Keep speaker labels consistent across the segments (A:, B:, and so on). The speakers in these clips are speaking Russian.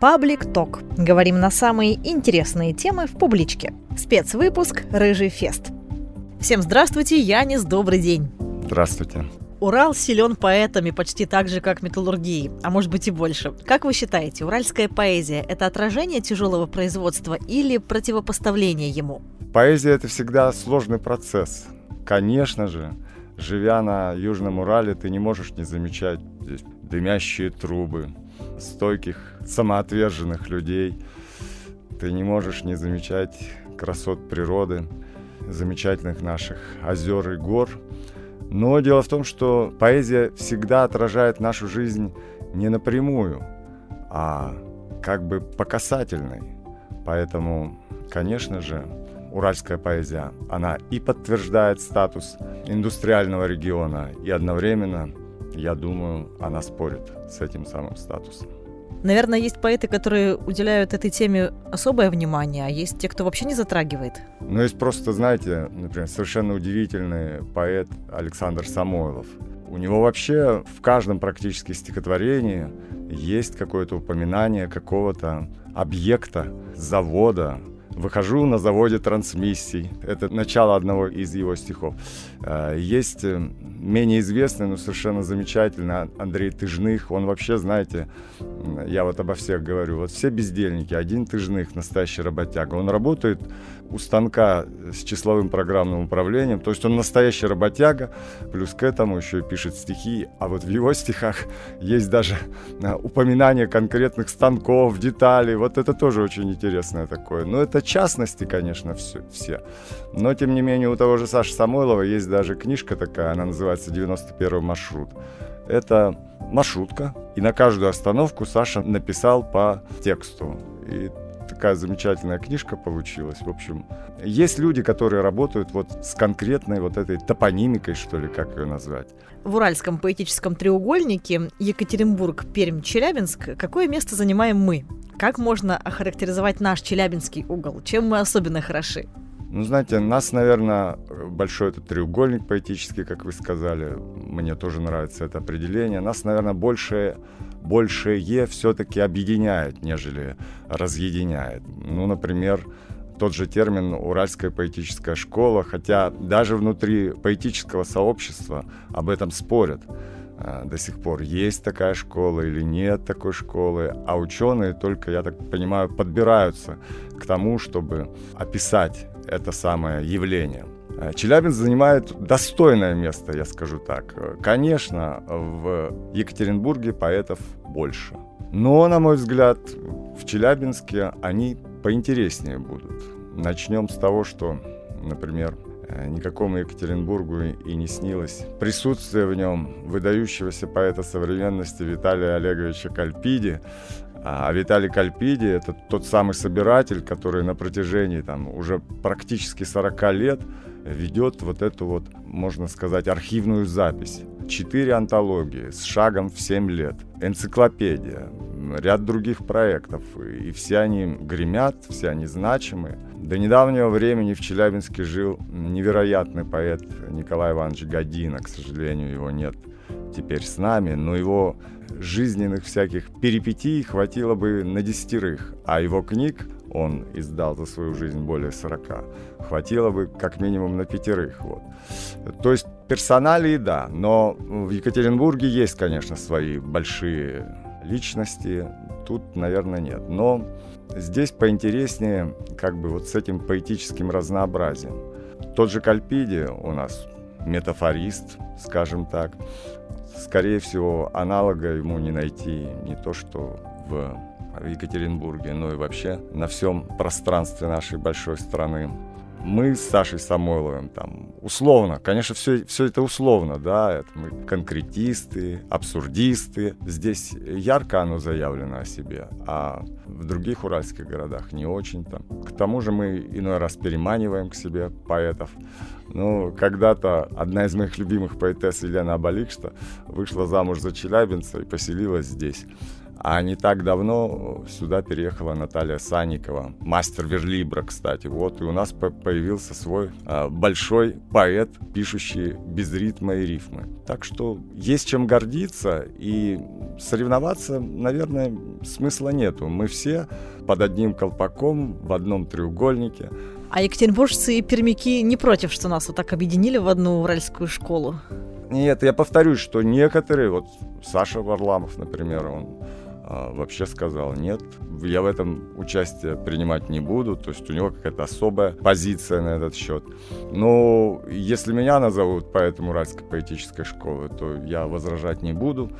A: Паблик Ток. Говорим на самые интересные темы в публичке. Спецвыпуск «Рыжий фест». Всем здравствуйте, Янис, добрый день.
B: Здравствуйте.
A: Урал силен поэтами почти так же, как металлургией, а может быть и больше. Как вы считаете, уральская поэзия – это отражение тяжелого производства или противопоставление ему?
B: Поэзия – это всегда сложный процесс. Конечно же, живя на Южном Урале, ты не можешь не замечать здесь дымящие трубы, стойких, самоотверженных людей. Ты не можешь не замечать красот природы, замечательных наших озер и гор. Но дело в том, что поэзия всегда отражает нашу жизнь не напрямую, а как бы по касательной. Поэтому, конечно же, уральская поэзия, она и подтверждает статус индустриального региона, и одновременно, я думаю, она спорит с этим самым статусом.
A: Наверное, есть поэты, которые уделяют этой теме особое внимание, а есть те, кто вообще не затрагивает.
B: Ну, есть просто, знаете, например, совершенно удивительный поэт Александр Самойлов. У него вообще в каждом практически стихотворении есть какое-то упоминание какого-то объекта, завода, Выхожу на заводе трансмиссий. Это начало одного из его стихов. Э, есть э, менее известный, но совершенно замечательный Андрей Тыжных. Он вообще, знаете, я вот обо всех говорю, вот все бездельники, один Тыжных, настоящий работяга. Он работает у станка с числовым программным управлением, то есть он настоящий работяга, плюс к этому еще и пишет стихи, а вот в его стихах есть даже э, упоминание конкретных станков, деталей, вот это тоже очень интересное такое. Но это частности, конечно, все, все. Но, тем не менее, у того же Саши Самойлова есть даже книжка такая, она называется «91 маршрут». Это маршрутка, и на каждую остановку Саша написал по тексту. И такая замечательная книжка получилась. В общем, есть люди, которые работают вот с конкретной вот этой топонимикой, что ли, как ее назвать.
A: В Уральском поэтическом треугольнике Екатеринбург, Пермь, Челябинск какое место занимаем мы? Как можно охарактеризовать наш челябинский угол? Чем мы особенно хороши?
B: Ну, знаете, нас, наверное, большой этот треугольник поэтический, как вы сказали, мне тоже нравится это определение. Нас, наверное, больше, большее все-таки объединяет, нежели разъединяет. Ну, например, тот же термин «уральская поэтическая школа», хотя даже внутри поэтического сообщества об этом спорят. А, до сих пор, есть такая школа или нет такой школы, а ученые только, я так понимаю, подбираются к тому, чтобы описать это самое явление. А, Челябинск занимает достойное место, я скажу так. Конечно, в Екатеринбурге поэтов больше. Но, на мой взгляд, в Челябинске они поинтереснее будут. Начнем с того, что, например, Э, никакому Екатеринбургу и не снилось. Присутствие в нем выдающегося поэта современности Виталия Олеговича Кальпиди. А Виталий Кальпиди — это тот самый собиратель, который на протяжении там, уже практически 40 лет ведет вот эту вот, можно сказать, архивную запись. Четыре антологии с шагом в 7 лет, энциклопедия, ряд других проектов. И все они гремят, все они значимые. До недавнего времени в Челябинске жил невероятный поэт Николай Иванович Година. К сожалению, его нет теперь с нами, но его жизненных всяких перипетий хватило бы на десятерых, а его книг он издал за свою жизнь более 40, хватило бы как минимум на пятерых. Вот. То есть персоналии, да, но в Екатеринбурге есть, конечно, свои большие личности, тут, наверное, нет. Но Здесь поинтереснее как бы вот с этим поэтическим разнообразием. Тот же Кальпиди у нас метафорист, скажем так. Скорее всего, аналога ему не найти не то что в Екатеринбурге, но и вообще на всем пространстве нашей большой страны мы с Сашей Самойловым там условно, конечно, все, все это условно, да, это мы конкретисты, абсурдисты. Здесь ярко оно заявлено о себе, а в других уральских городах не очень там. К тому же мы иной раз переманиваем к себе поэтов. Ну, когда-то одна из моих любимых поэтесс Елена Абаликшта вышла замуж за челябинца и поселилась здесь. А не так давно сюда переехала Наталья Санникова, мастер верлибра, кстати. Вот, и у нас появился свой а, большой поэт, пишущий без ритма и рифмы. Так что есть чем гордиться, и соревноваться, наверное, смысла нету. Мы все под одним колпаком, в одном треугольнике.
A: А екатеринбуржцы и пермяки не против, что нас вот так объединили в одну уральскую школу?
B: Нет, я повторюсь, что некоторые, вот Саша Варламов, например, он вообще сказал, нет, я в этом участие принимать не буду, то есть у него какая-то особая позиция на этот счет. Но если меня назовут поэтому Уральской поэтической школы, то я возражать не буду.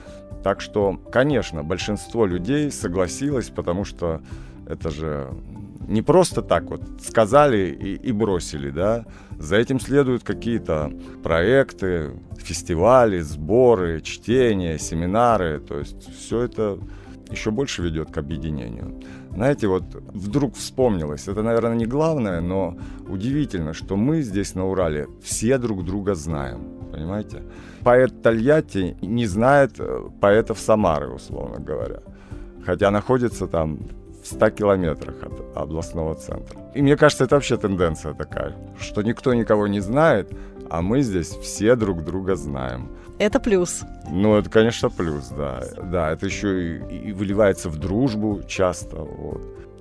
B: Так что, конечно, большинство людей согласилось, потому что это же не просто так вот сказали и, и бросили, да. За этим следуют какие-то проекты, фестивали, сборы, чтения, семинары. То есть все это еще больше ведет к объединению. Знаете, вот вдруг вспомнилось, это, наверное, не главное, но удивительно, что мы здесь на Урале все друг друга знаем, понимаете? Поэт Тольятти не знает э, поэтов Самары, условно говоря, хотя находится там в 100 километрах от областного центра. И мне кажется, это вообще тенденция такая, что никто никого не знает, а мы здесь все друг друга знаем.
A: Это плюс.
B: Ну, это, конечно, плюс, да. Да, это еще и, и выливается в дружбу часто. Вот.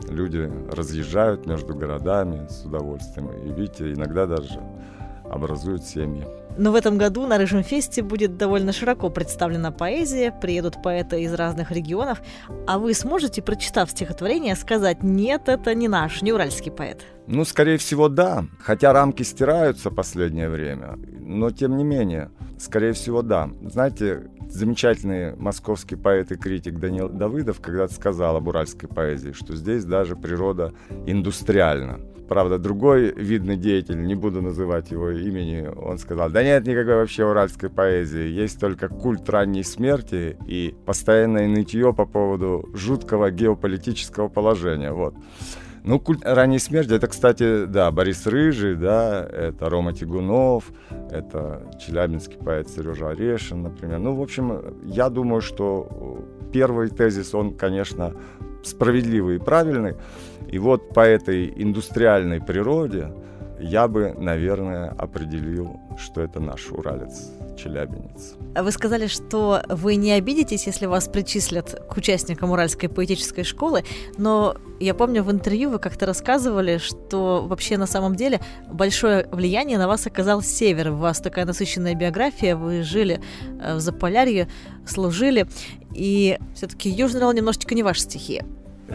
B: Люди разъезжают между городами с удовольствием. И видите, иногда даже образуют семьи.
A: Но в этом году на Рыжем Фесте будет довольно широко представлена поэзия, приедут поэты из разных регионов, а вы сможете, прочитав стихотворение, сказать «нет, это не наш, не уральский поэт»?
B: Ну, скорее всего, да. Хотя рамки стираются последнее время, но тем не менее, скорее всего, да. Знаете, замечательный московский поэт и критик Данил Давыдов когда-то сказал об уральской поэзии, что здесь даже природа индустриальна. Правда, другой видный деятель, не буду называть его имени, он сказал, да нет никакой вообще уральской поэзии, есть только культ ранней смерти и постоянное нытье по поводу жуткого геополитического положения. Вот. Ну, культ ранней смерти, это, кстати, да, Борис Рыжий, да, это Рома Тигунов, это челябинский поэт Сережа Орешин, например. Ну, в общем, я думаю, что первый тезис, он, конечно, справедливый и правильный. И вот по этой индустриальной природе я бы, наверное, определил, что это наш уралец, челябинец.
A: Вы сказали, что вы не обидитесь, если вас причислят к участникам Уральской поэтической школы, но я помню в интервью вы как-то рассказывали, что вообще на самом деле большое влияние на вас оказал Север. У вас такая насыщенная биография, вы жили э, в Заполярье, служили, и все-таки Южный Урал немножечко не ваша стихия.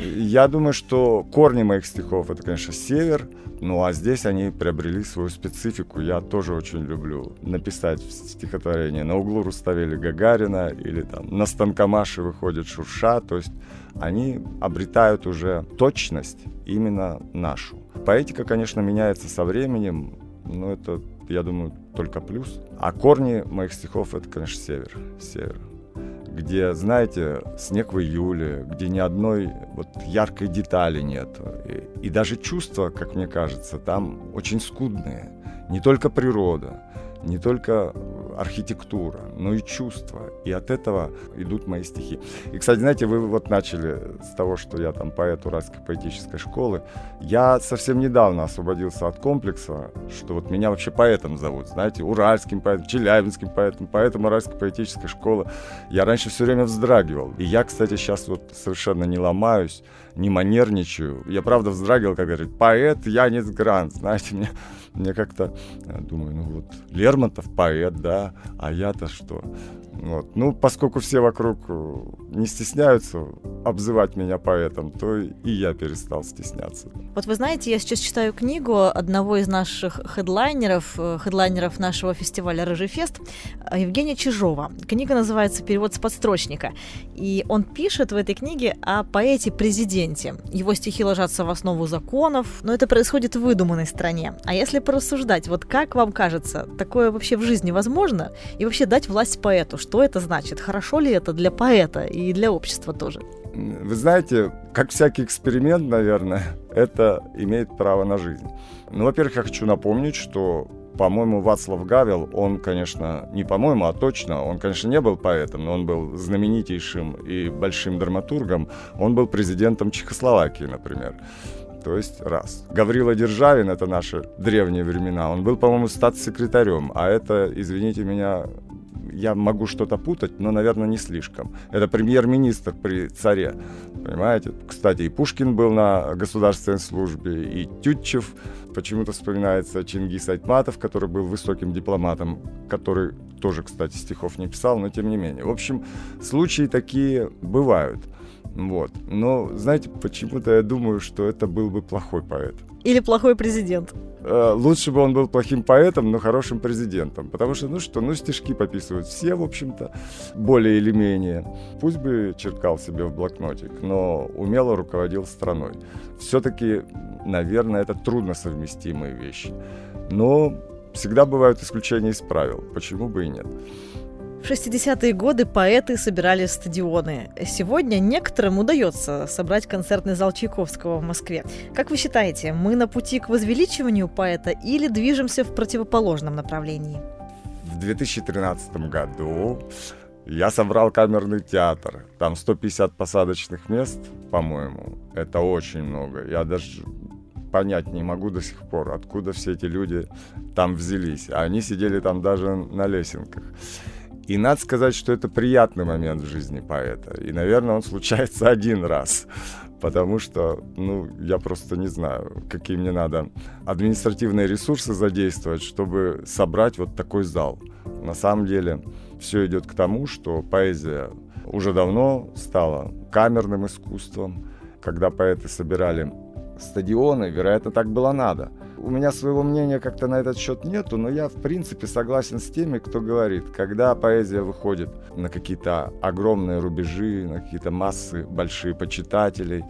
B: Я думаю, что корни моих стихов это, конечно, север, ну а здесь они приобрели свою специфику. Я тоже очень люблю написать стихотворение. На углу Руставели Гагарина или там на станкомаше выходит Шурша. То есть они обретают уже точность именно нашу. Поэтика, конечно, меняется со временем, но это, я думаю, только плюс. А корни моих стихов это, конечно, север. Север где, знаете, снег в июле, где ни одной вот яркой детали нет. И, и даже чувства, как мне кажется, там очень скудные. Не только природа, не только архитектура, но и чувства. И от этого идут мои стихи. И, кстати, знаете, вы вот начали с того, что я там поэт Уральской поэтической школы. Я совсем недавно освободился от комплекса, что вот меня вообще поэтом зовут, знаете, уральским поэтом, челябинским поэтом, поэтом Уральской поэтической школы. Я раньше все время вздрагивал. И я, кстати, сейчас вот совершенно не ломаюсь, не манерничаю. Я правда вздрагивал, как говорит, поэт Янис Грант, знаете, мне мне как-то, э, думаю, ну вот, Лермонтов поэт, да, а я-то что? Вот. Ну, поскольку все вокруг э, не стесняются обзывать меня поэтом, то и я перестал стесняться.
A: Вот вы знаете, я сейчас читаю книгу одного из наших хедлайнеров, э, хедлайнеров нашего фестиваля «Рыжий фест», Евгения Чижова. Книга называется «Перевод с подстрочника». И он пишет в этой книге о поэте-президенте. Его стихи ложатся в основу законов, но это происходит в выдуманной стране. А если порассуждать, вот как вам кажется, такое вообще в жизни возможно? И вообще дать власть поэту, что это значит? Хорошо ли это для поэта и для общества тоже?
B: Вы знаете, как всякий эксперимент, наверное, это имеет право на жизнь. Ну, во-первых, я хочу напомнить, что по-моему, Вацлав Гавел, он, конечно, не по-моему, а точно, он, конечно, не был поэтом, но он был знаменитейшим и большим драматургом. Он был президентом Чехословакии, например. То есть раз. Гаврила Державин, это наши древние времена, он был, по-моему, статс-секретарем, а это, извините меня, я могу что-то путать, но, наверное, не слишком. Это премьер-министр при царе, понимаете? Кстати, и Пушкин был на государственной службе, и Тютчев, почему-то вспоминается Чингис Айтматов, который был высоким дипломатом, который тоже, кстати, стихов не писал, но тем не менее. В общем, случаи такие бывают. Вот. Но, знаете, почему-то я думаю, что это был бы плохой поэт.
A: Или плохой президент.
B: Э, лучше бы он был плохим поэтом, но хорошим президентом. Потому что, ну что, ну стишки пописывают все, в общем-то, более или менее. Пусть бы черкал себе в блокнотик, но умело руководил страной. Все-таки, наверное, это трудно совместимые вещи. Но всегда бывают исключения из правил. Почему бы и нет?
A: В 60-е годы поэты собирали стадионы. Сегодня некоторым удается собрать концертный зал Чайковского в Москве. Как вы считаете, мы на пути к возвеличиванию поэта или движемся в противоположном направлении?
B: В 2013 году я собрал камерный театр. Там 150 посадочных мест, по-моему. Это очень много. Я даже понять не могу до сих пор, откуда все эти люди там взялись. Они сидели там даже на лесенках. И надо сказать, что это приятный момент в жизни поэта. И, наверное, он случается один раз. Потому что, ну, я просто не знаю, какие мне надо административные ресурсы задействовать, чтобы собрать вот такой зал. На самом деле, все идет к тому, что поэзия уже давно стала камерным искусством. Когда поэты собирали стадионы, вероятно, так было надо – у меня своего мнения как-то на этот счет нету, но я в принципе согласен с теми, кто говорит, когда поэзия выходит на какие-то огромные рубежи, на какие-то массы большие почитателей,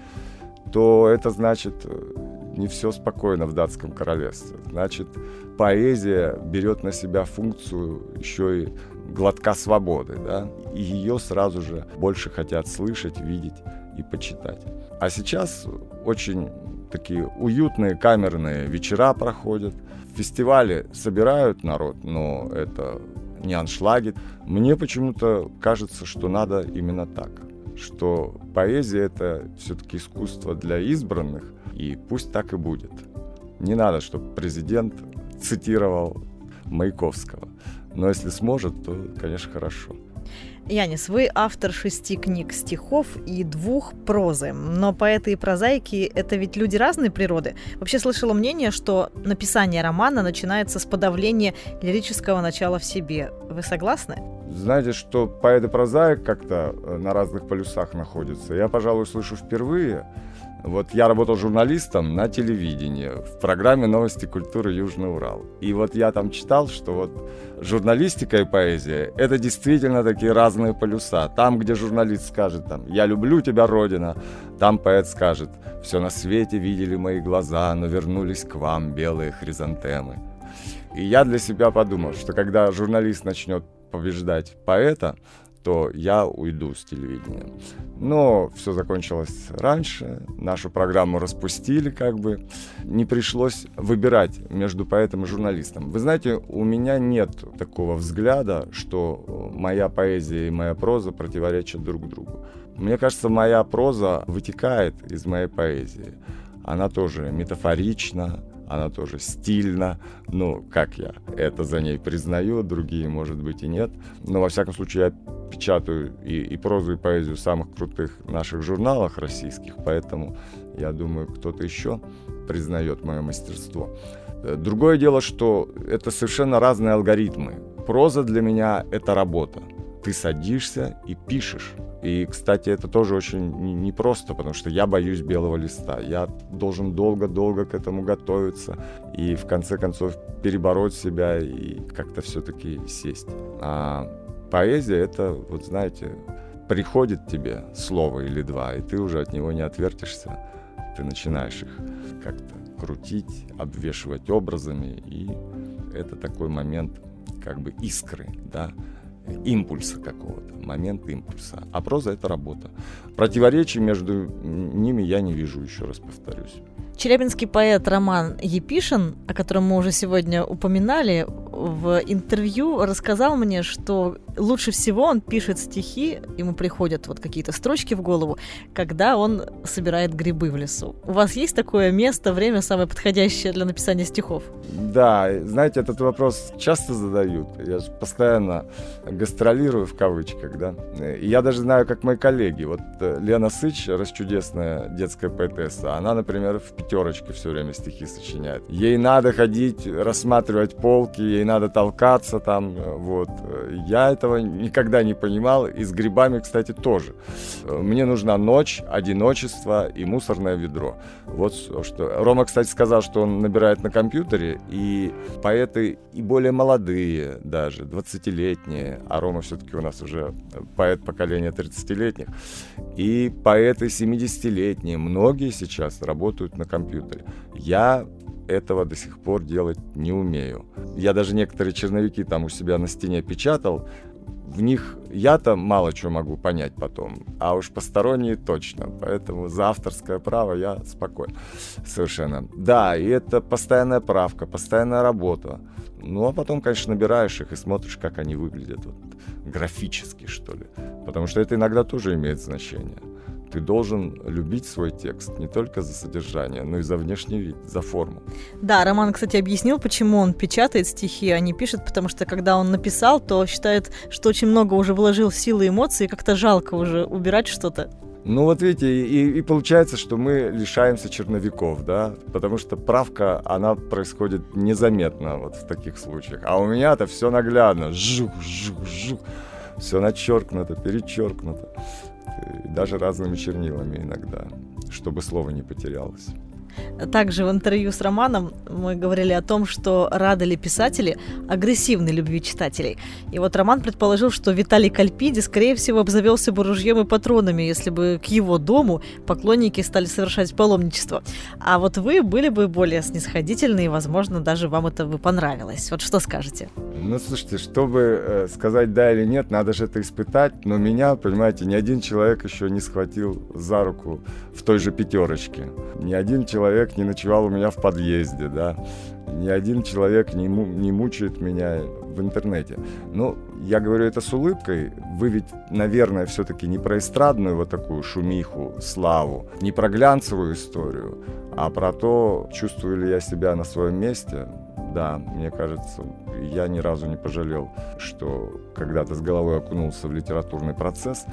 B: то это значит э, не все спокойно в датском королевстве. Значит, поэзия берет на себя функцию еще и глотка свободы, да, и ее сразу же больше хотят слышать, видеть и почитать. А сейчас очень такие уютные камерные вечера проходят. Фестивали собирают народ, но это не аншлаги. Мне почему-то кажется, что надо именно так. Что поэзия это все-таки искусство для избранных, и пусть так и будет. Не надо, чтобы президент цитировал Маяковского. Но если сможет, то, конечно, хорошо.
A: Янис, вы автор шести книг стихов и двух прозы. Но поэты и прозаики — это ведь люди разной природы. Вообще слышала мнение, что написание романа начинается с подавления лирического начала в себе. Вы согласны?
B: Знаете, что поэт и прозаик как-то э, на разных полюсах находятся. Я, пожалуй, слышу впервые. Вот я работал журналистом на телевидении в программе «Новости культуры Южный Урал». И вот я там читал, что вот журналистика и поэзия – это действительно такие разные полюса. Там, где журналист скажет там «Я люблю тебя, Родина», там поэт скажет «Все на свете видели мои глаза, но вернулись к вам белые хризантемы». И я для себя подумал, что когда журналист начнет побеждать поэта, то я уйду с телевидения. Но все закончилось раньше, нашу программу распустили как бы. Не пришлось выбирать между поэтом и журналистом. Вы знаете, у меня нет такого взгляда, что моя поэзия и моя проза противоречат друг другу. Мне кажется, моя проза вытекает из моей поэзии. Она тоже метафорична, она тоже стильна. Ну, как я это за ней признаю, другие, может быть, и нет. Но, во всяком случае, я печатаю и, и прозу, и поэзию в самых крутых наших журналах российских, поэтому я думаю, кто-то еще признает мое мастерство. Э, другое дело, что это совершенно разные алгоритмы. Проза для меня — это работа. Ты садишься и пишешь. И, кстати, это тоже очень непросто, потому что я боюсь белого листа. Я должен долго-долго к этому готовиться и, в конце концов, перебороть себя и как-то все-таки сесть. А поэзия — это, вот знаете, приходит тебе слово или два, и ты уже от него не отвертишься. Ты начинаешь их как-то крутить, обвешивать образами, и это такой момент как бы искры, да, импульса какого-то, момент импульса. А проза — это работа. Противоречий между ними я не вижу, еще раз повторюсь.
A: Челябинский поэт Роман Епишин, о котором мы уже сегодня упоминали, в интервью рассказал мне, что лучше всего он пишет стихи, ему приходят вот какие-то строчки в голову, когда он собирает грибы в лесу. У вас есть такое место, время самое подходящее для написания стихов?
B: Да, знаете, этот вопрос часто задают. Я же постоянно гастролирую в кавычках, да. И я даже знаю, как мои коллеги. Вот э, Лена Сыч, расчудесная детская поэтесса, она, например, в пятерочке все время стихи сочиняет. Ей надо ходить, рассматривать полки, ей надо толкаться там, вот. Я этого никогда не понимал, и с грибами, кстати, тоже. Мне нужна ночь, одиночество и мусорное ведро. Вот что. Рома, кстати, сказал, что он набирает на компьютере, и поэты и более молодые даже, 20-летние, а Рома все-таки у нас уже поэт поколения 30-летних, и поэты 70-летние, многие сейчас работают на компьютере. Я этого до сих пор делать не умею. Я даже некоторые черновики там у себя на стене печатал. В них я-то мало чего могу понять потом, а уж посторонние точно. Поэтому за авторское право я спокоен совершенно. Да, и это постоянная правка, постоянная работа. Ну, а потом, конечно, набираешь их и смотришь, как они выглядят вот, графически, что ли. Потому что это иногда тоже имеет значение. Ты должен любить свой текст не только за содержание, но и за внешний вид, за форму.
A: Да, Роман, кстати, объяснил, почему он печатает стихи, а не пишет, потому что когда он написал, то считает, что очень много уже вложил силы и эмоций, и как-то жалко уже убирать что-то.
B: Ну вот видите, и, и получается, что мы лишаемся черновиков, да, потому что правка, она происходит незаметно вот в таких случаях. А у меня-то все наглядно, жух, жух, жух, все начеркнуто, перечеркнуто даже разными чернилами иногда, чтобы слово не потерялось.
A: Также в интервью с Романом мы говорили о том, что рады ли писатели агрессивной любви читателей. И вот Роман предположил, что Виталий Кальпиди, скорее всего, обзавелся бы ружьем и патронами, если бы к его дому поклонники стали совершать паломничество. А вот вы были бы более снисходительны, и, возможно, даже вам это бы понравилось. Вот что скажете?
B: Ну, слушайте, чтобы э, сказать да или нет, надо же это испытать. Но меня, понимаете, ни один человек еще не схватил за руку в той же пятерочке. Ни один человек не ночевал у меня в подъезде, да. Ни один человек не, не мучает меня в интернете. Ну, я говорю это с улыбкой. Вы ведь, наверное, все-таки не про эстрадную вот такую шумиху, славу, не про глянцевую историю, а про то, чувствую ли я себя на своем месте. Да, мне кажется, я ни разу не пожалел, что когда-то с головой окунулся в литературный процесс.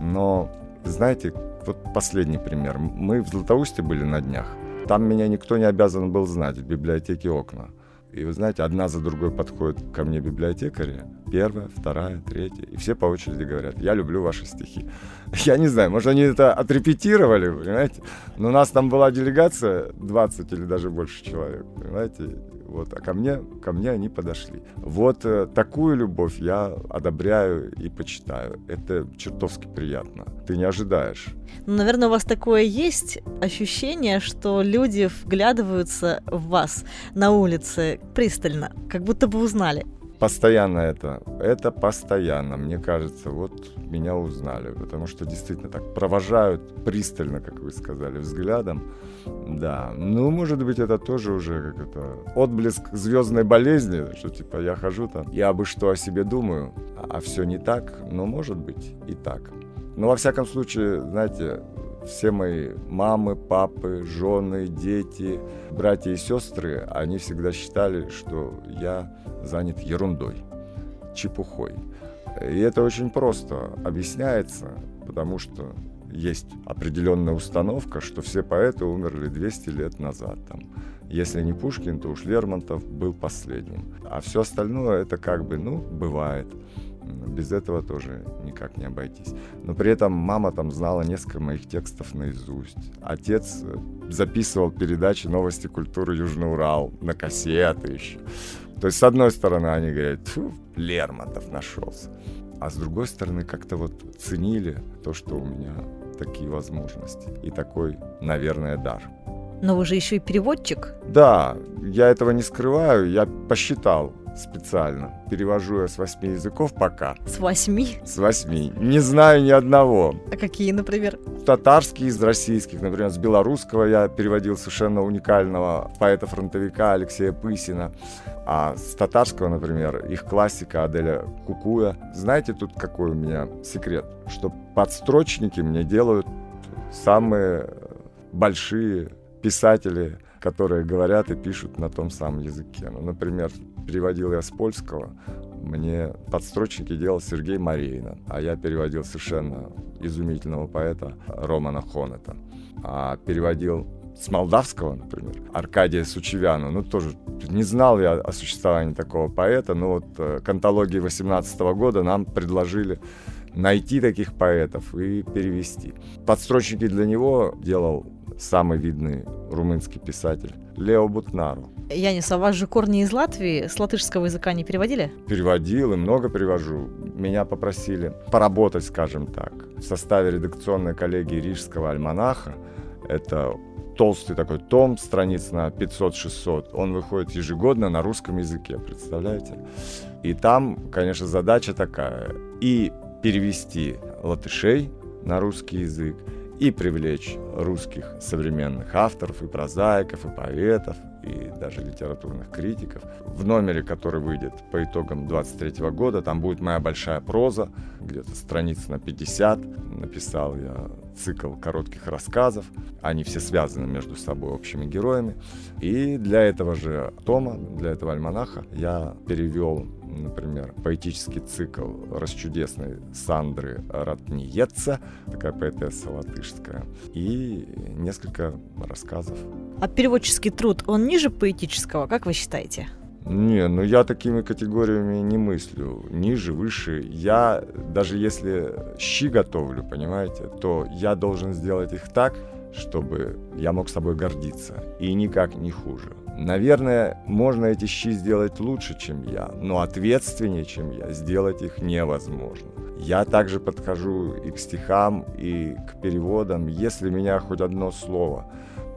B: Но, знаете, вот последний пример. Мы в Златоусте были на днях. Там меня никто не обязан был знать, в библиотеке окна. И вы знаете, одна за другой подходят ко мне библиотекари, первая, вторая, третья, и все по очереди говорят, я люблю ваши стихи. Я не знаю, может, они это отрепетировали, понимаете? Но у нас там была делегация 20 или даже больше человек, понимаете? Вот, а ко мне, ко мне они подошли. Вот э, такую любовь я одобряю и почитаю. Это чертовски приятно. Ты не ожидаешь.
A: Ну, наверное, у вас такое есть ощущение, что люди вглядываются в вас на улице пристально, как будто бы узнали.
B: Постоянно это. Это постоянно. Мне кажется, вот меня узнали. Потому что действительно так провожают пристально, как вы сказали, взглядом. Да. Ну, может быть, это тоже уже как это отблеск звездной болезни, что типа я хожу там, я бы что о себе думаю, а все не так, но может быть и так. Но во всяком случае, знаете, все мои мамы, папы, жены, дети, братья и сестры, они всегда считали, что я занят ерундой, чепухой. И это очень просто объясняется, потому что есть определенная установка, что все поэты умерли 200 лет назад. Там. Если не Пушкин, то уж Лермонтов был последним. А все остальное это как бы, ну, бывает. Без этого тоже никак не обойтись. Но при этом мама там знала несколько моих текстов наизусть. Отец э, записывал передачи новости культуры Южный Урал на кассеты еще. То есть, с одной стороны, они говорят, Фу, Лермонтов нашелся. А с другой стороны, как-то вот ценили то, что у меня такие возможности и такой, наверное, дар.
A: Но вы же еще и переводчик.
B: Да, я этого не скрываю. Я посчитал специально. Перевожу я с восьми языков пока.
A: С восьми?
B: С восьми. Не знаю ни одного.
A: А какие, например?
B: Татарский из российских, например, с белорусского я переводил совершенно уникального поэта-фронтовика Алексея Пысина. А с татарского, например, их классика Аделя Кукуя. Знаете, тут какой у меня секрет? Что подстрочники мне делают самые большие писатели, которые говорят и пишут на том самом языке. Ну, например, переводил я с польского, мне подстрочники делал Сергей Марейна, а я переводил совершенно изумительного поэта Романа Хонета. А переводил с молдавского, например, Аркадия Сучевяну. Ну, тоже не знал я о существовании такого поэта, но вот э, к антологии 18 года нам предложили найти таких поэтов и перевести. Подстрочники для него делал самый видный румынский писатель Лео Бутнару.
A: Янис, а у вас же корни из Латвии, с латышского языка не переводили?
B: Переводил и много перевожу. Меня попросили поработать, скажем так, в составе редакционной коллегии Рижского альманаха. Это толстый такой том, страниц на 500-600. Он выходит ежегодно на русском языке, представляете? И там, конечно, задача такая. И перевести латышей на русский язык, и привлечь русских современных авторов, и прозаиков, и поэтов, и даже литературных критиков. В номере, который выйдет по итогам 23 года, там будет моя большая проза, где-то страниц на 50. Написал я цикл коротких рассказов. Они все связаны между собой общими героями. И для этого же тома, для этого альманаха я перевел например, поэтический цикл «Расчудесной Сандры Ратниеца», такая поэтесса латышская, и несколько рассказов.
A: А переводческий труд, он ниже поэтического, как вы считаете?
B: Не, ну я такими категориями не мыслю. Ниже, выше. Я, даже если щи готовлю, понимаете, то я должен сделать их так, чтобы я мог собой гордиться. И никак не хуже. Наверное, можно эти щи сделать лучше, чем я, но ответственнее, чем я, сделать их невозможно. Я также подхожу и к стихам, и к переводам. Если меня хоть одно слово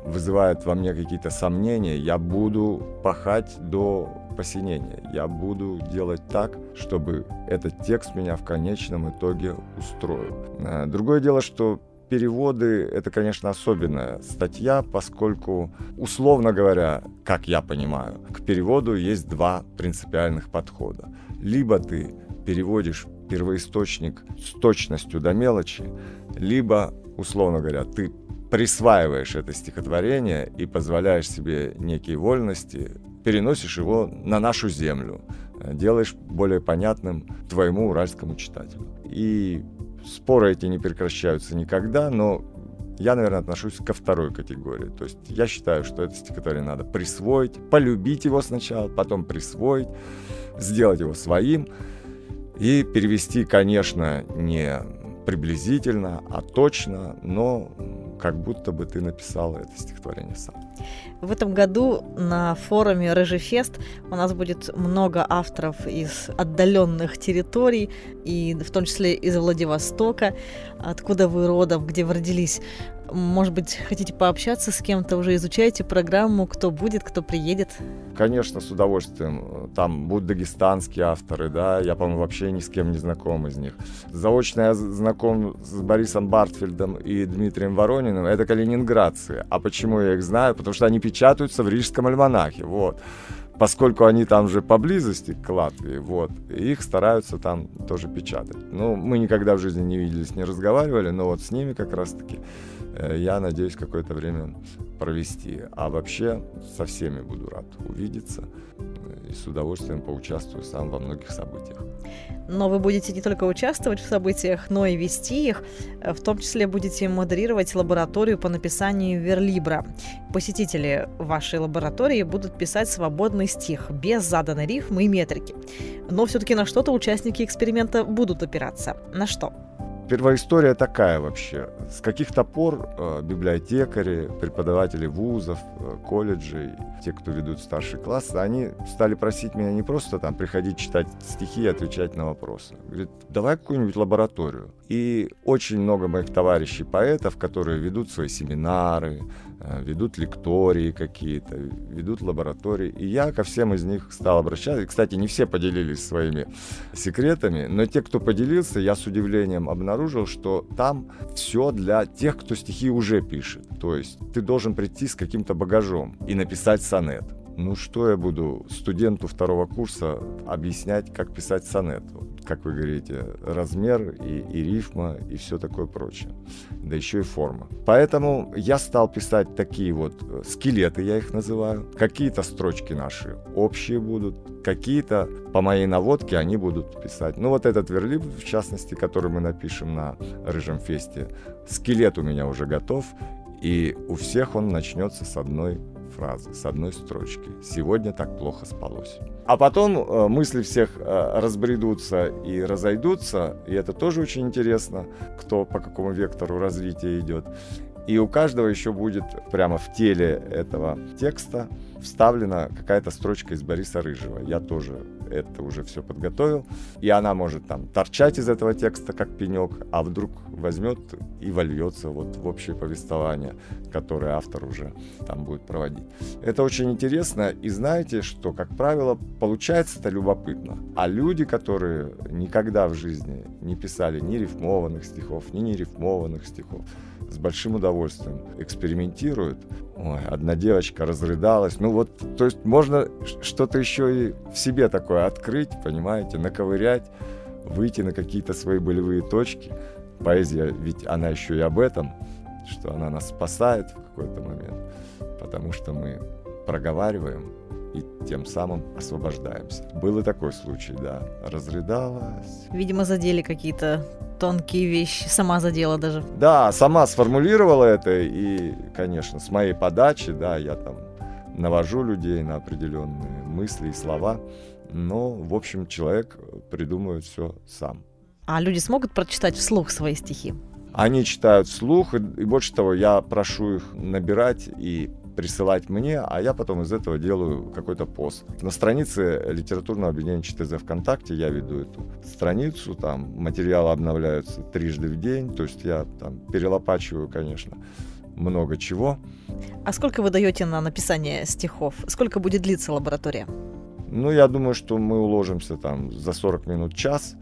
B: вызывает во мне какие-то сомнения, я буду пахать до посинения. Я буду делать так, чтобы этот текст меня в конечном итоге устроил. Э, другое дело, что переводы — это, конечно, особенная статья, поскольку, условно говоря, как я понимаю, к переводу есть два принципиальных подхода. Либо ты переводишь первоисточник с точностью до мелочи, либо, условно говоря, ты присваиваешь это стихотворение и позволяешь себе некие вольности, переносишь его на нашу землю, делаешь более понятным твоему уральскому читателю. И споры эти не прекращаются никогда, но я, наверное, отношусь ко второй категории. То есть я считаю, что это стихотворение надо присвоить, полюбить его сначала, потом присвоить, сделать его своим и перевести, конечно, не приблизительно, а точно, но как будто бы ты написал это стихотворение сам.
A: В этом году на форуме Рыжефест у нас будет много авторов из отдаленных территорий, и в том числе из Владивостока, откуда вы родом, где вы родились. Может быть, хотите пообщаться с кем-то, уже изучаете программу, кто будет, кто приедет?
B: Конечно, с удовольствием. Там будут дагестанские авторы, да, я, по-моему, вообще ни с кем не знаком из них. Заочно я знаком с Борисом Бартфельдом и Дмитрием Ворониным, это калининградцы. А почему я их знаю? Потому что они печатаются в Рижском альманахе, вот поскольку они там же поблизости к Латвии, вот, их стараются там тоже печатать. Ну, мы никогда в жизни не виделись, не разговаривали, но вот с ними как раз-таки я надеюсь какое-то время провести. А вообще со всеми буду рад увидеться и с удовольствием поучаствую сам во многих событиях.
A: Но вы будете не только участвовать в событиях, но и вести их. Э, в том числе будете модерировать лабораторию по написанию верлибра. Посетители вашей лаборатории будут писать свободный стих, без заданной рифмы и метрики. Но все-таки на что-то участники эксперимента будут опираться. На что?
B: Первоистория такая вообще. С каких-то пор э, библиотекари, преподаватели вузов, э, колледжей, те, кто ведут старший класс, они стали просить меня не просто там приходить читать стихи и отвечать на вопросы. Говорит, давай какую-нибудь лабораторию. И очень много моих товарищей поэтов, которые ведут свои семинары, Э, ведут лектории какие-то, ведут лаборатории. И я ко всем из них стал обращаться. И, кстати, не все поделились своими секретами, но те, кто поделился, я с удивлением обнаружил, что там все для тех, кто стихи уже пишет. То есть ты должен прийти с каким-то багажом и написать сонет. Ну что я буду студенту второго курса объяснять, как писать сонет? как вы говорите, размер и, и рифма и все такое прочее. Да еще и форма. Поэтому я стал писать такие вот э, скелеты, я их называю. Какие-то строчки наши общие будут, какие-то по моей наводке они будут писать. Ну вот этот верлип, в частности, который мы напишем на Рыжем Фесте, скелет у меня уже готов, и у всех он начнется с одной фразы, с одной строчки. «Сегодня так плохо спалось». А потом э, мысли всех э, разбредутся и разойдутся, и это тоже очень интересно, кто по какому вектору развития идет. И у каждого еще будет прямо в теле этого текста вставлена какая-то строчка из Бориса Рыжего. Я тоже это уже все подготовил. И она может там торчать из этого текста, как пенек, а вдруг возьмет и вольется вот в общее повествование, которое автор уже там будет проводить. Это очень интересно. И знаете, что, как правило, получается это любопытно. А люди, которые никогда в жизни не писали ни рифмованных стихов, ни нерифмованных стихов, с большим удовольствием экспериментируют. Ой, одна девочка разрыдалась. Ну вот, то есть можно что-то еще и в себе такое открыть, понимаете, наковырять, выйти на какие-то свои болевые точки. Поэзия, ведь она еще и об этом, что она нас спасает в какой-то момент, потому что мы проговариваем и тем самым освобождаемся. Был и такой случай, да. Разрыдалась.
A: Видимо, задели какие-то тонкие вещи, сама задела даже.
B: Да, сама сформулировала это, и, конечно, с моей подачи, да, я там навожу людей на определенные мысли и слова, но, в общем, человек придумывает все сам.
A: А люди смогут прочитать вслух свои стихи?
B: Они читают вслух, и, и больше того, я прошу их набирать и присылать мне, а я потом из этого делаю какой-то пост. На странице литературного объединения ЧТЗ ВКонтакте я веду эту страницу, там материалы обновляются трижды в день, то есть я там перелопачиваю, конечно, много чего.
A: А сколько вы даете на написание стихов? Сколько будет длиться лаборатория?
B: Ну, я думаю, что мы уложимся там за 40 минут, час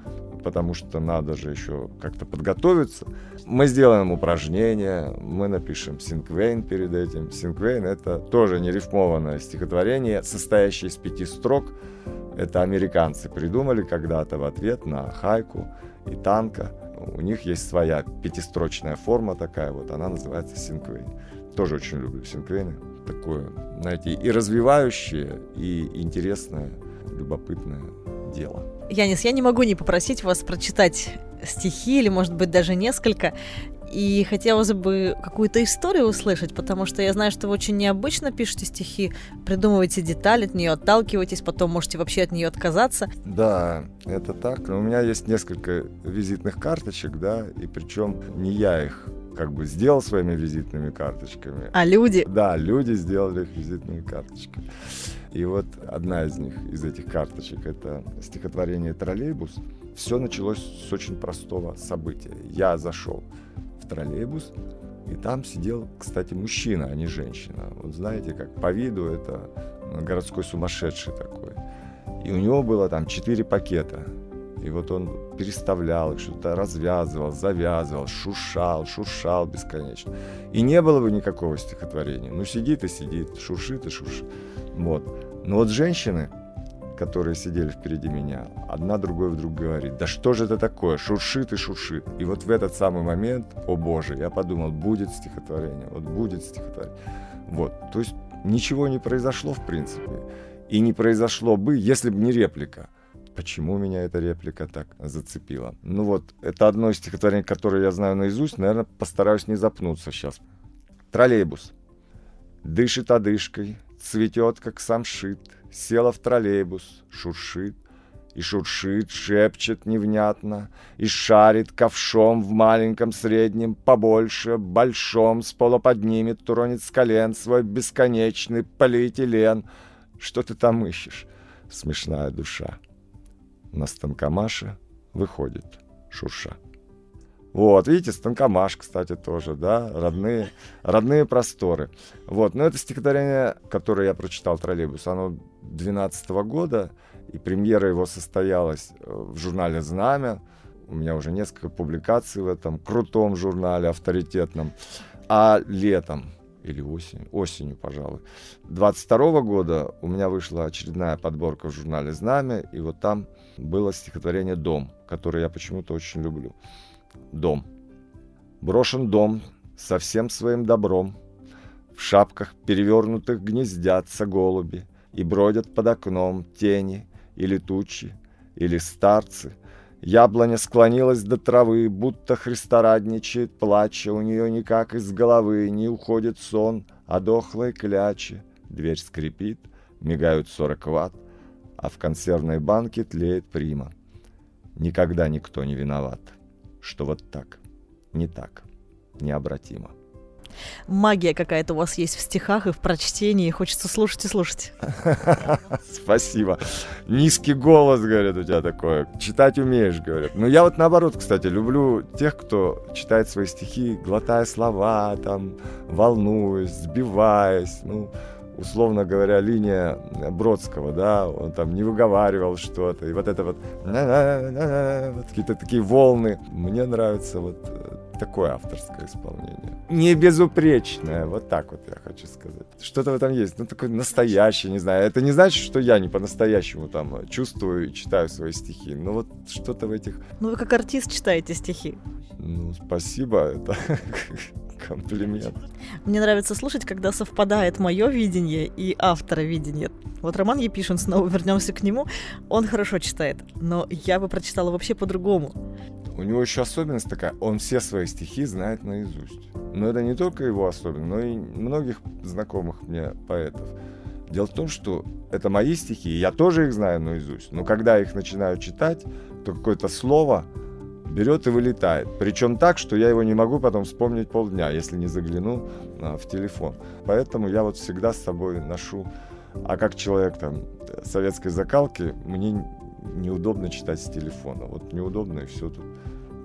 B: потому что надо же еще как-то подготовиться. Мы сделаем упражнение, мы напишем синквейн перед этим. Синквейн — это тоже нерифмованное стихотворение, состоящее из пяти строк. Это американцы придумали когда-то в ответ на хайку и танка. У них есть своя пятистрочная форма такая вот, она называется синквейн. Тоже очень люблю синквейны. Такое, знаете, и развивающее, и интересное, любопытное дело.
A: Янис, я не могу не попросить вас прочитать стихи или, может быть, даже несколько. И хотелось бы какую-то историю услышать, потому что я знаю, что вы очень необычно пишете стихи, придумываете детали, от нее отталкиваетесь, потом можете вообще от нее отказаться.
B: Да, это так. Но у меня есть несколько визитных карточек, да, и причем не я их как бы сделал своими визитными карточками.
A: А люди?
B: Да, люди сделали их визитными карточками. И вот одна из них, из этих карточек, это стихотворение «Троллейбус». Все началось с очень простого события. Я зашел в троллейбус, и там сидел, кстати, мужчина, а не женщина. Вот знаете, как по виду это городской сумасшедший такой. И у него было там четыре пакета. И вот он переставлял их, что-то развязывал, завязывал, шуршал, шуршал бесконечно. И не было бы никакого стихотворения. Ну, сидит и сидит, шуршит и шуршит. Вот. Но вот женщины, которые сидели впереди меня, одна другой вдруг говорит, да что же это такое, шуршит и шуршит. И вот в этот самый момент, о боже, я подумал, будет стихотворение, вот будет стихотворение. Вот, то есть ничего не произошло в принципе. И не произошло бы, если бы не реплика. Почему меня эта реплика так зацепила? Ну вот, это одно из стихотворений, которое я знаю наизусть. Наверное, постараюсь не запнуться сейчас. Троллейбус. Дышит одышкой, цветет, как самшит, Села в троллейбус, шуршит и шуршит, шепчет невнятно, и шарит ковшом в маленьком среднем, побольше, большом, с пола поднимет, уронит с колен свой бесконечный полиэтилен. Что ты там ищешь, смешная душа? На станкомаше выходит шурша. Вот, видите, Станкомаш, кстати, тоже, да, родные, родные просторы. Вот, но это стихотворение, которое я прочитал «Троллейбус», оно 12 года, и премьера его состоялась э, в журнале «Знамя». У меня уже несколько публикаций в этом крутом журнале, авторитетном. А летом, или осенью, осенью, пожалуй, 22 года у меня вышла очередная подборка в журнале «Знамя», и вот там было стихотворение «Дом», которое я почему-то очень люблю дом. Брошен дом со всем своим добром. В шапках перевернутых гнездятся голуби И бродят под окном тени или тучи, или старцы. Яблоня склонилась до травы, будто христорадничает, плача. У нее никак из головы не уходит сон, а дохлые клячи. Дверь скрипит, мигают сорок ватт, а в консервной банке тлеет прима. Никогда никто не виноват что вот так, не так, необратимо.
A: Магия какая-то у вас есть в стихах и в прочтении. Хочется слушать и слушать.
B: Спасибо. Низкий голос, говорят, у тебя такое. Читать умеешь, говорят. Но я вот наоборот, кстати, люблю тех, кто читает свои стихи, глотая слова, там, волнуясь, сбиваясь. Ну, условно говоря, линия Бродского, да, он там не выговаривал что-то, и вот это вот, вот какие-то такие волны. Мне нравится вот такое авторское исполнение. Не безупречное, вот так вот я хочу сказать. Что-то в этом есть, ну такое настоящее, не знаю. Это не значит, что я не по-настоящему там чувствую и читаю свои стихи, но вот что-то в этих...
A: Ну вы как артист читаете стихи.
B: Ну, спасибо, это комплимент.
A: Мне нравится слушать, когда совпадает мое видение и автора видения. Вот Роман Епишин, снова вернемся к нему, он хорошо читает, но я бы прочитала вообще по-другому.
B: У него еще особенность такая, он все свои стихи знает наизусть. Но это не только его особенность, но и многих знакомых мне поэтов. Дело в том, что это мои стихи, я тоже их знаю наизусть. Но когда я их начинаю читать, то какое-то слово берет и вылетает. Причем так, что я его не могу потом вспомнить полдня, если не загляну а, в телефон. Поэтому я вот всегда с собой ношу. А как человек там советской закалки, мне неудобно читать с телефона. Вот неудобно и все тут.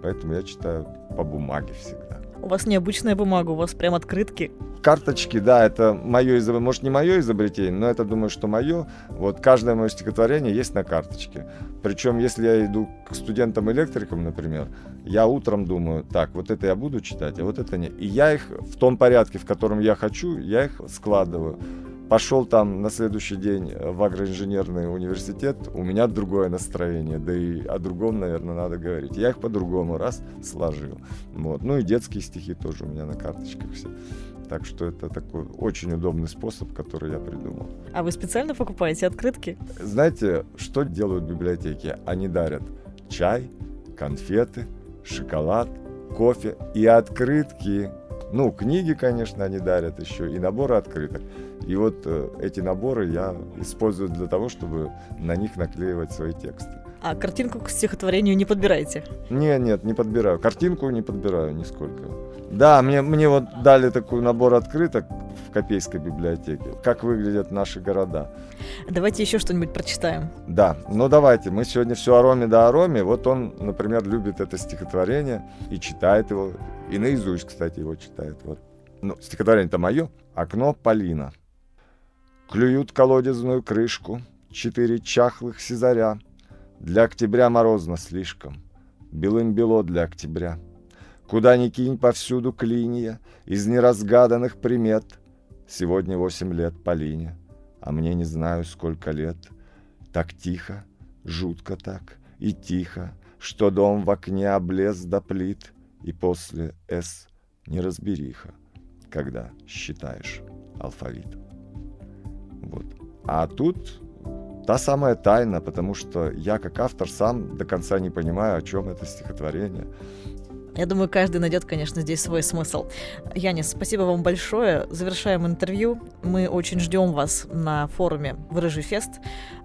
B: Поэтому я читаю по бумаге всегда.
A: У вас необычная бумага, у вас прям открытки.
B: Карточки, да, это мое изобретение, может не мое изобретение, но это думаю, что мое. Вот каждое мое стихотворение есть на карточке. Причем, если я иду к студентам-электрикам, например, я утром думаю, так, вот это я буду читать, а вот это не. И я их в том порядке, в котором я хочу, я их складываю пошел там на следующий день в агроинженерный университет, у меня другое настроение, да и о другом, наверное, надо говорить. Я их по-другому раз сложил. Вот. Ну и детские стихи тоже у меня на карточках все. Так что это такой очень удобный способ, который я придумал.
A: А вы специально покупаете открытки?
B: Знаете, что делают библиотеки? Они дарят чай, конфеты, шоколад, кофе и открытки. Ну, книги, конечно, они дарят еще, и наборы открыток. И вот э, эти наборы я использую для того, чтобы на них наклеивать свои тексты.
A: А картинку к стихотворению не подбираете?
B: Нет, нет, не подбираю. Картинку не подбираю нисколько. Да, мне, мне вот дали такой набор открыток в Копейской библиотеке. Как выглядят наши города.
A: Давайте еще что-нибудь прочитаем.
B: Да, ну давайте. Мы сегодня все о Роме да о Роме. Вот он, например, любит это стихотворение и читает его. И наизусть, кстати, его читает. Вот. Ну, стихотворение-то мое. «Окно Полина». Клюют колодезную крышку четыре чахлых сизаря. Для октября морозно слишком, белым бело для октября. Куда ни кинь, повсюду клинья из неразгаданных примет. Сегодня восемь лет Полине, а мне не знаю, сколько лет. Так тихо, жутко так и тихо, что дом в окне облез до плит, и после «С» неразбериха, когда считаешь алфавит. Вот. А тут та самая тайна, потому что я как автор сам до конца не понимаю, о чем это стихотворение.
A: Я думаю, каждый найдет, конечно, здесь свой смысл. Янис, спасибо вам большое. Завершаем интервью. Мы очень ждем вас на форуме в Рыжий Фест.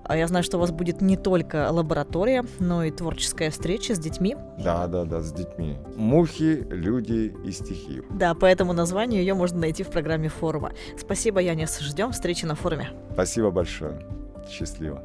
A: А я знаю, что у вас будет не только лаборатория, но и творческая встреча с детьми.
B: Да, да, да, с детьми. Мухи, люди и стихи.
A: Да, по этому названию ее можно найти в программе форума. Спасибо, Янис. Ждем встречи на форуме.
B: Спасибо большое. Счастливо.